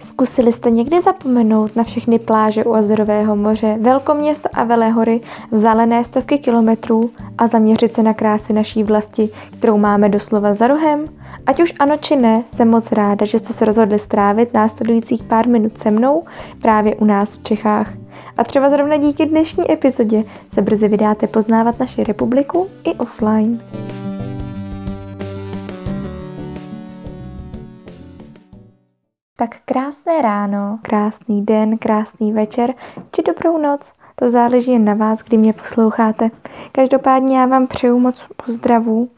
Zkusili jste někdy zapomenout na všechny pláže u Azorového moře, velkoměsto a Velehory, vzdálené stovky kilometrů a zaměřit se na krásy naší vlasti, kterou máme doslova za rohem? Ať už ano či ne, jsem moc ráda, že jste se rozhodli strávit následujících pár minut se mnou právě u nás v Čechách. A třeba zrovna díky dnešní epizodě se brzy vydáte poznávat naši republiku i offline. Tak krásné ráno, krásný den, krásný večer či dobrou noc. To záleží jen na vás, kdy mě posloucháte. Každopádně já vám přeju moc pozdravů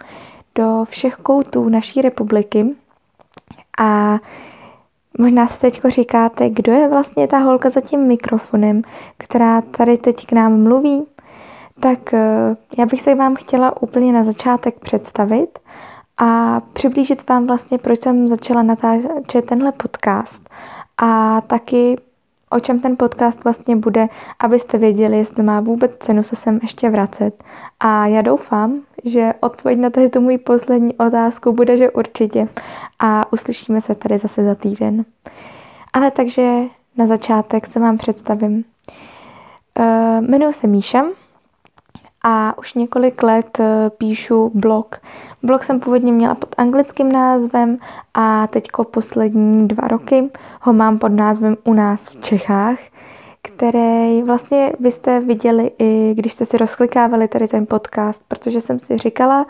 do všech koutů naší republiky. A možná se teď říkáte, kdo je vlastně ta holka za tím mikrofonem, která tady teď k nám mluví. Tak eh, já bych se vám chtěla úplně na začátek představit a přiblížit vám vlastně, proč jsem začala natáčet tenhle podcast a taky o čem ten podcast vlastně bude, abyste věděli, jestli má vůbec cenu se sem ještě vracet. A já doufám, že odpověď na tady tu můj poslední otázku bude, že určitě. A uslyšíme se tady zase za týden. Ale takže na začátek se vám představím. Uh, jmenuji se Míša, a už několik let eh, píšu blog. Blog jsem původně měla pod anglickým názvem a teďko poslední dva roky ho mám pod názvem U nás v Čechách který vlastně vy jste viděli i když jste si rozklikávali tady ten podcast, protože jsem si říkala,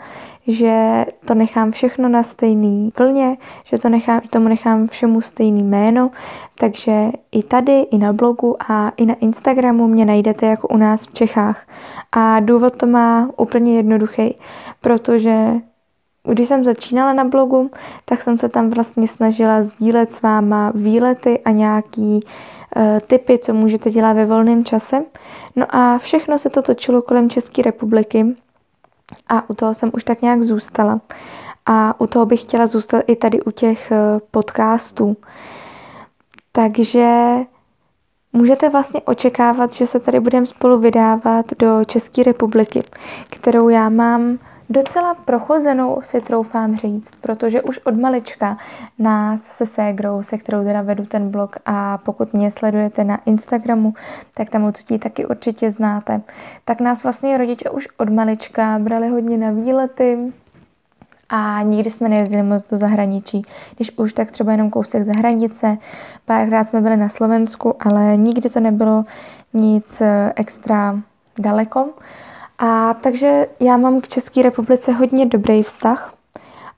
že to nechám všechno na stejný vlně, že to nechám, tomu nechám všemu stejný jméno, takže i tady, i na blogu a i na Instagramu mě najdete jako u nás v Čechách. A důvod to má úplně jednoduchý, protože když jsem začínala na blogu, tak jsem se tam vlastně snažila sdílet s váma výlety a nějaký uh, typy, co můžete dělat ve volném čase. No a všechno se to točilo kolem České republiky a u toho jsem už tak nějak zůstala. A u toho bych chtěla zůstat i tady u těch uh, podcastů. Takže můžete vlastně očekávat, že se tady budeme spolu vydávat do České republiky, kterou já mám docela prochozenou si troufám říct, protože už od malička nás se ségrou, se kterou teda vedu ten blog a pokud mě sledujete na Instagramu, tak tam určitě taky určitě znáte, tak nás vlastně rodiče už od malička brali hodně na výlety, a nikdy jsme nejezdili moc do zahraničí. Když už, tak třeba jenom kousek za hranice. Párkrát jsme byli na Slovensku, ale nikdy to nebylo nic eh, extra daleko. A takže já mám k České republice hodně dobrý vztah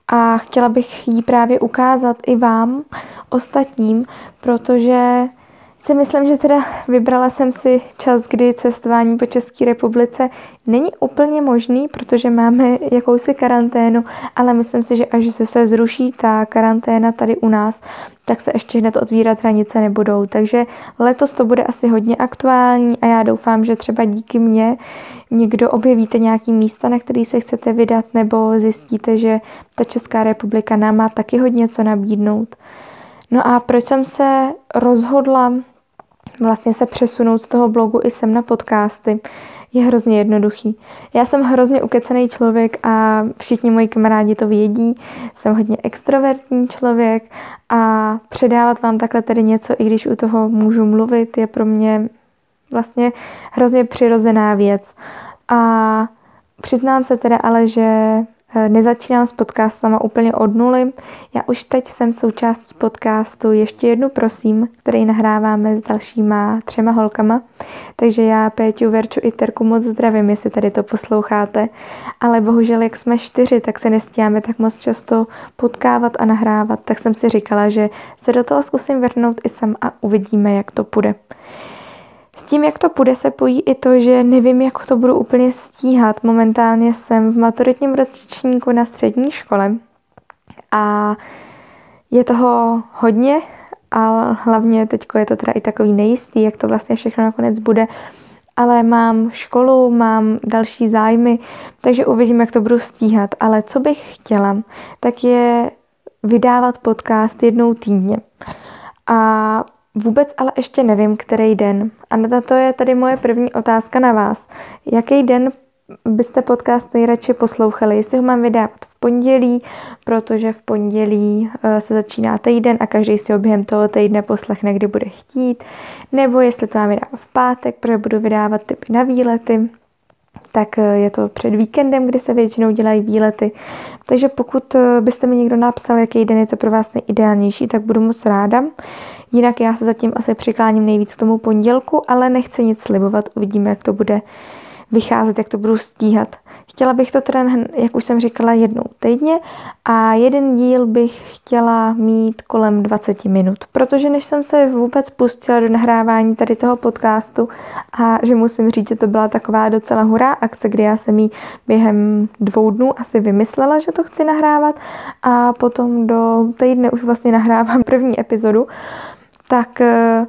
a chtěla bych ji právě ukázat i vám, ostatním, protože si myslím, že teda vybrala jsem si čas, kdy cestování po České republice není úplně možný, protože máme jakousi karanténu, ale myslím si, že až se zruší ta karanténa tady u nás, tak se ještě hned otvírat hranice nebudou. Takže letos to bude asi hodně aktuální a já doufám, že třeba díky mně někdo objevíte nějaký místa, na který se chcete vydat, nebo zjistíte, že ta Česká republika nám má taky hodně co nabídnout. No a proč jsem se rozhodla vlastně se přesunout z toho blogu i sem na podcasty, je hrozně jednoduchý. Já jsem hrozně ukecený člověk a všichni moji kamarádi to vědí. Jsem hodně extrovertní člověk a předávat vám takhle tedy něco, i když u toho můžu mluvit, je pro mě vlastně hrozně přirozená věc. A přiznám se teda ale, že nezačínám s podcastama úplně od nuly. Já už teď jsem součástí podcastu Ještě jednu prosím, který nahráváme s dalšíma třema holkama. Takže já Péťu, Verču i Terku moc zdravím, jestli tady to posloucháte. Ale bohužel, jak jsme čtyři, tak se nestíháme tak moc často potkávat a nahrávat. Tak jsem si říkala, že se do toho zkusím vrhnout i sam a uvidíme, jak to půjde. S tím, jak to půjde, se pojí i to, že nevím, jak to budu úplně stíhat. Momentálně jsem v maturitním ročníku na střední škole a je toho hodně, a hlavně teď je to teda i takový nejistý, jak to vlastně všechno nakonec bude. Ale mám školu, mám další zájmy, takže uvidím, jak to budu stíhat. Ale co bych chtěla, tak je vydávat podcast jednou týdně. A Vůbec ale ještě nevím, který den. A na to je tady moje první otázka na vás. Jaký den byste podcast nejradši poslouchali, jestli ho mám vydávat v pondělí, protože v pondělí eh, se začíná týden a každý si ho během toho týdne poslechne, kdy bude chtít, nebo jestli to mám vydávat v pátek, protože budu vydávat typy na výlety, tak eh, je to před víkendem, kdy se většinou dělají výlety. Takže pokud eh, byste mi někdo napsal, jaký den je to pro vás nejideálnější, tak budu moc ráda. Jinak já se zatím asi přikláním nejvíc k tomu pondělku, ale nechci nic slibovat, uvidíme, jak to bude vycházet, jak to budu stíhat. Chtěla bych to teda, jak už jsem říkala, jednou týdně a jeden díl bych chtěla mít kolem 20 minut, protože než jsem se vůbec pustila do nahrávání tady toho podcastu a že musím říct, že to byla taková docela hurá akce, kdy já jsem jí během dvou dnů asi vymyslela, že to chci nahrávat a potom do týdne už vlastně nahrávám první epizodu, tak eh,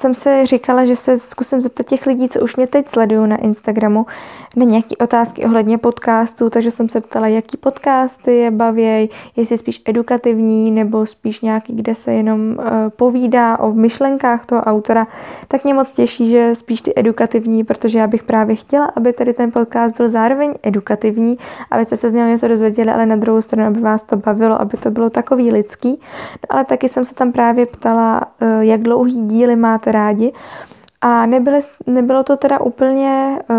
jsem se říkala, že se zkusím zeptat těch lidí, co už mě teď sledují na Instagramu, na nějaké otázky ohledně podcastů, takže jsem se ptala, jaký podcasty je bavěj, jestli spíš edukativní nebo spíš nějaký, kde se jenom uh, povídá o myšlenkách toho autora, tak mě moc těší, že spíš ty edukativní, protože já bych právě chtěla, aby tady ten podcast byl zároveň edukativní, abyste se z něho něco dozvěděli, ale na druhou stranu, aby vás to bavilo, aby to bylo takový lidský. No, ale taky jsem se tam právě ptala, uh, jak dlouhý díly máte rádi. A nebyly, nebylo to teda úplně uh,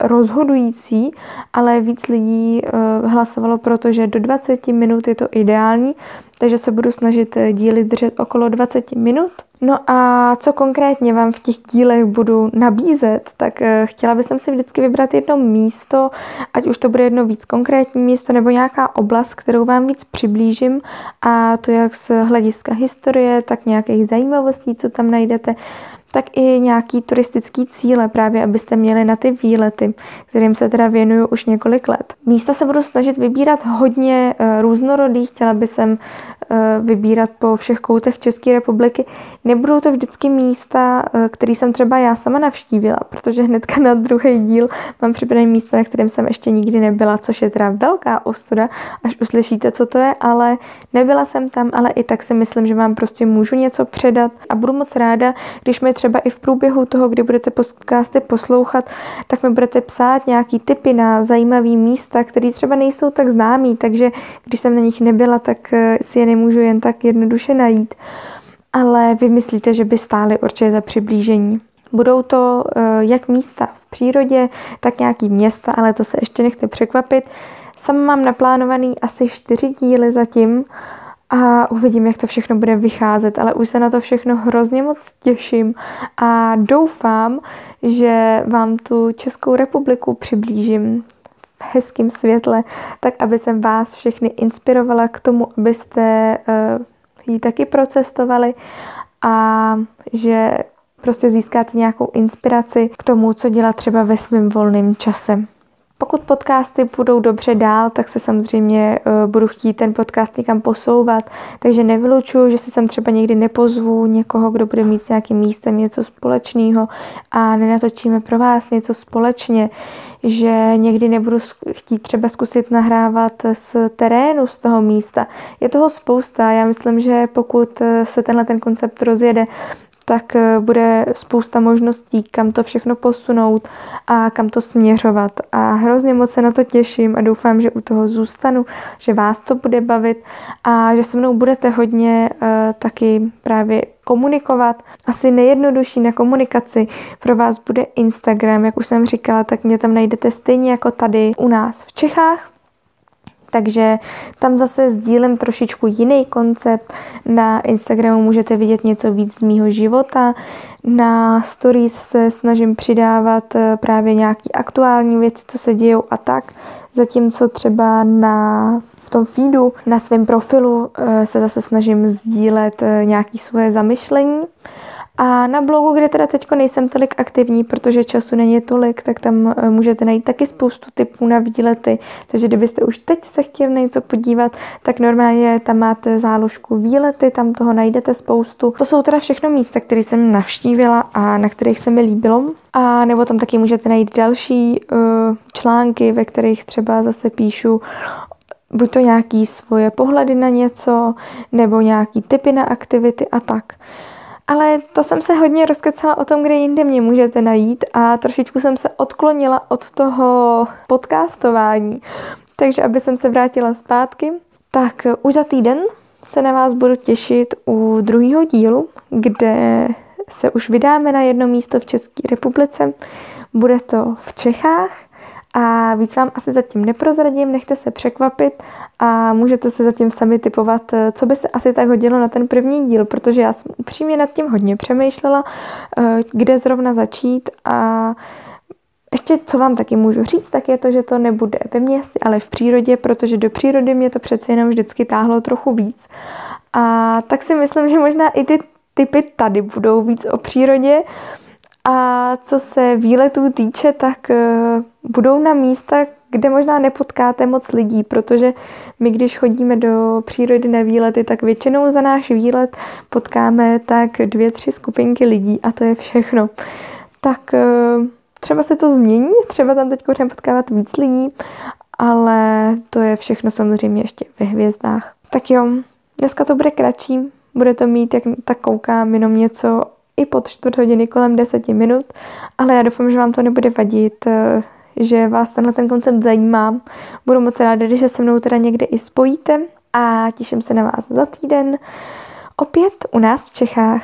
rozhodující, ale víc lidí uh, hlasovalo proto, že do 20 minut je to ideální, takže se budu snažit eh, díly držet okolo 20 minut. No a co konkrétně vám v těch dílech budu nabízet, tak uh, chtěla bych si vždycky vybrat jedno místo, ať už to bude jedno víc konkrétní místo nebo nějaká oblast, kterou vám víc přiblížím a to jak z hlediska historie, tak nějakých zajímavostí, co tam najdete, tak i nějaký turistický cíle, právě abyste měli na ty výlety, kterým se teda věnuju už několik let. Místa se budu snažit vybírat hodně uh, různorodých, chtěla by jsem vybírat po všech koutech České republiky. Nebudou to vždycky místa, uh, které jsem třeba já sama navštívila, protože hnedka na druhý díl mám připravené místo, na kterém jsem ještě nikdy nebyla, což je teda velká ostuda, až uslyšíte, co to je, ale nebyla jsem tam, ale i tak si myslím, že vám prostě můžu něco předat a budu moc ráda, když mi třeba i v průběhu toho, kdy budete podcasty poslouchat, tak mi budete psát nějaký tipy na zajímavé místa, které třeba nejsou tak známý, takže když jsem na nich nebyla, tak eh, si je nemůžu jen tak jednoduše najít. Ale vy myslíte, že by stály určitě za přiblížení. Budou to eh, jak místa v přírodě, tak nějaký města, ale to se ještě nechte překvapit. Sama mám naplánovaný asi čtyři díly zatím, a uvidím, jak to všechno bude vycházet, ale už se na to všechno hrozně moc těším a doufám, že vám tu Českou republiku přiblížím hezkém světle, tak aby jsem vás všechny inspirovala k tomu, abyste uh, ji taky procestovali a že prostě získáte nějakou inspiraci k tomu, co dělat třeba ve svém volném čase. Pokud podcasty budou dobře dál, tak se samozřejmě uh, budu chtít ten podcast někam posouvat, takže nevylučuju, že si sem třeba někdy nepozvu někoho, kdo bude mít s nějakým místem něco společného a nenatočíme pro vás něco společně, že někdy nebudu chtít třeba zkusit nahrávat z terénu, z toho místa. Je toho spousta, já myslím, že pokud eh, se tenhle ten koncept rozjede, tak eh, bude spousta možností, kam to všechno posunout a kam to směřovat. A hrozně moc se na to těším a doufám, že u toho zůstanu, že vás to bude bavit a že se mnou budete hodně uh, taky právě komunikovat. Asi nejjednodušší na komunikaci pro vás bude Instagram, jak už jsem říkala, tak mě tam najdete stejně jako tady u nás v Čechách. Takže tam zase sdílím trošičku jiný koncept. Na Instagramu můžete vidět něco víc z mýho života. Na stories se snažím přidávat eh, právě nějaký aktuální věci, co se dějou a tak. Zatímco třeba na v tom feedu na svém profilu eh, se zase snažím sdílet eh, nějaké svoje zamyšlení. A na blogu, kde teda teď nejsem tolik aktivní, protože času není tolik, tak tam eh, můžete najít taky spoustu typů na výlety. Takže kdybyste už teď se chtěli na něco podívat, tak normálně tam máte záložku výlety, tam toho najdete spoustu. To jsou teda všechno místa, které jsem navštívila a na kterých se mi líbilo. A nebo tam taky můžete najít další uh, články, ve kterých třeba zase píšu buď to nějaký svoje pohledy na něco, nebo nějaký typy na aktivity a tak. Ale to jsem se hodně rozkecala o tom, kde jinde mě můžete najít a trošičku jsem se odklonila od toho podcastování. Takže aby jsem se vrátila zpátky, tak už za týden se na vás budu těšit u druhého dílu, kde se už vydáme na jedno místo v České republice. Bude to v Čechách a víc vám asi zatím neprozradím, nechte se překvapit a můžete se zatím sami typovat, co by se asi tak hodilo na ten první díl, protože já jsem upřímně nad tím hodně přemýšlela, eh, kde zrovna začít a ještě co vám taky můžu říct, tak je to, že to nebude ve městě, ale v přírodě, protože do přírody mě to přece jenom vždycky táhlo trochu víc. A tak si myslím, že možná i ty typy tady budou víc o přírodě. A co se výletů týče, tak uh, budou na místa, kde možná nepotkáte moc lidí, protože my, když chodíme do přírody na výlety, tak většinou za náš výlet potkáme tak dvě, tři skupinky lidí a to je všechno. Tak uh, třeba se to změní, třeba tam teď budeme potkávat víc lidí, ale to je všechno samozřejmě ještě ve hvězdách. Tak jo, dneska to bude kratší, bude to mít, jak tak koukám, jenom něco i pod čtvrt hodiny kolem deseti minut, ale já doufám, že vám to nebude vadit, eh, že vás tenhle ten koncept zajímá. Budu moc ráda, když se se mnou teda někde i spojíte a těším se na vás za týden opět u nás v Čechách.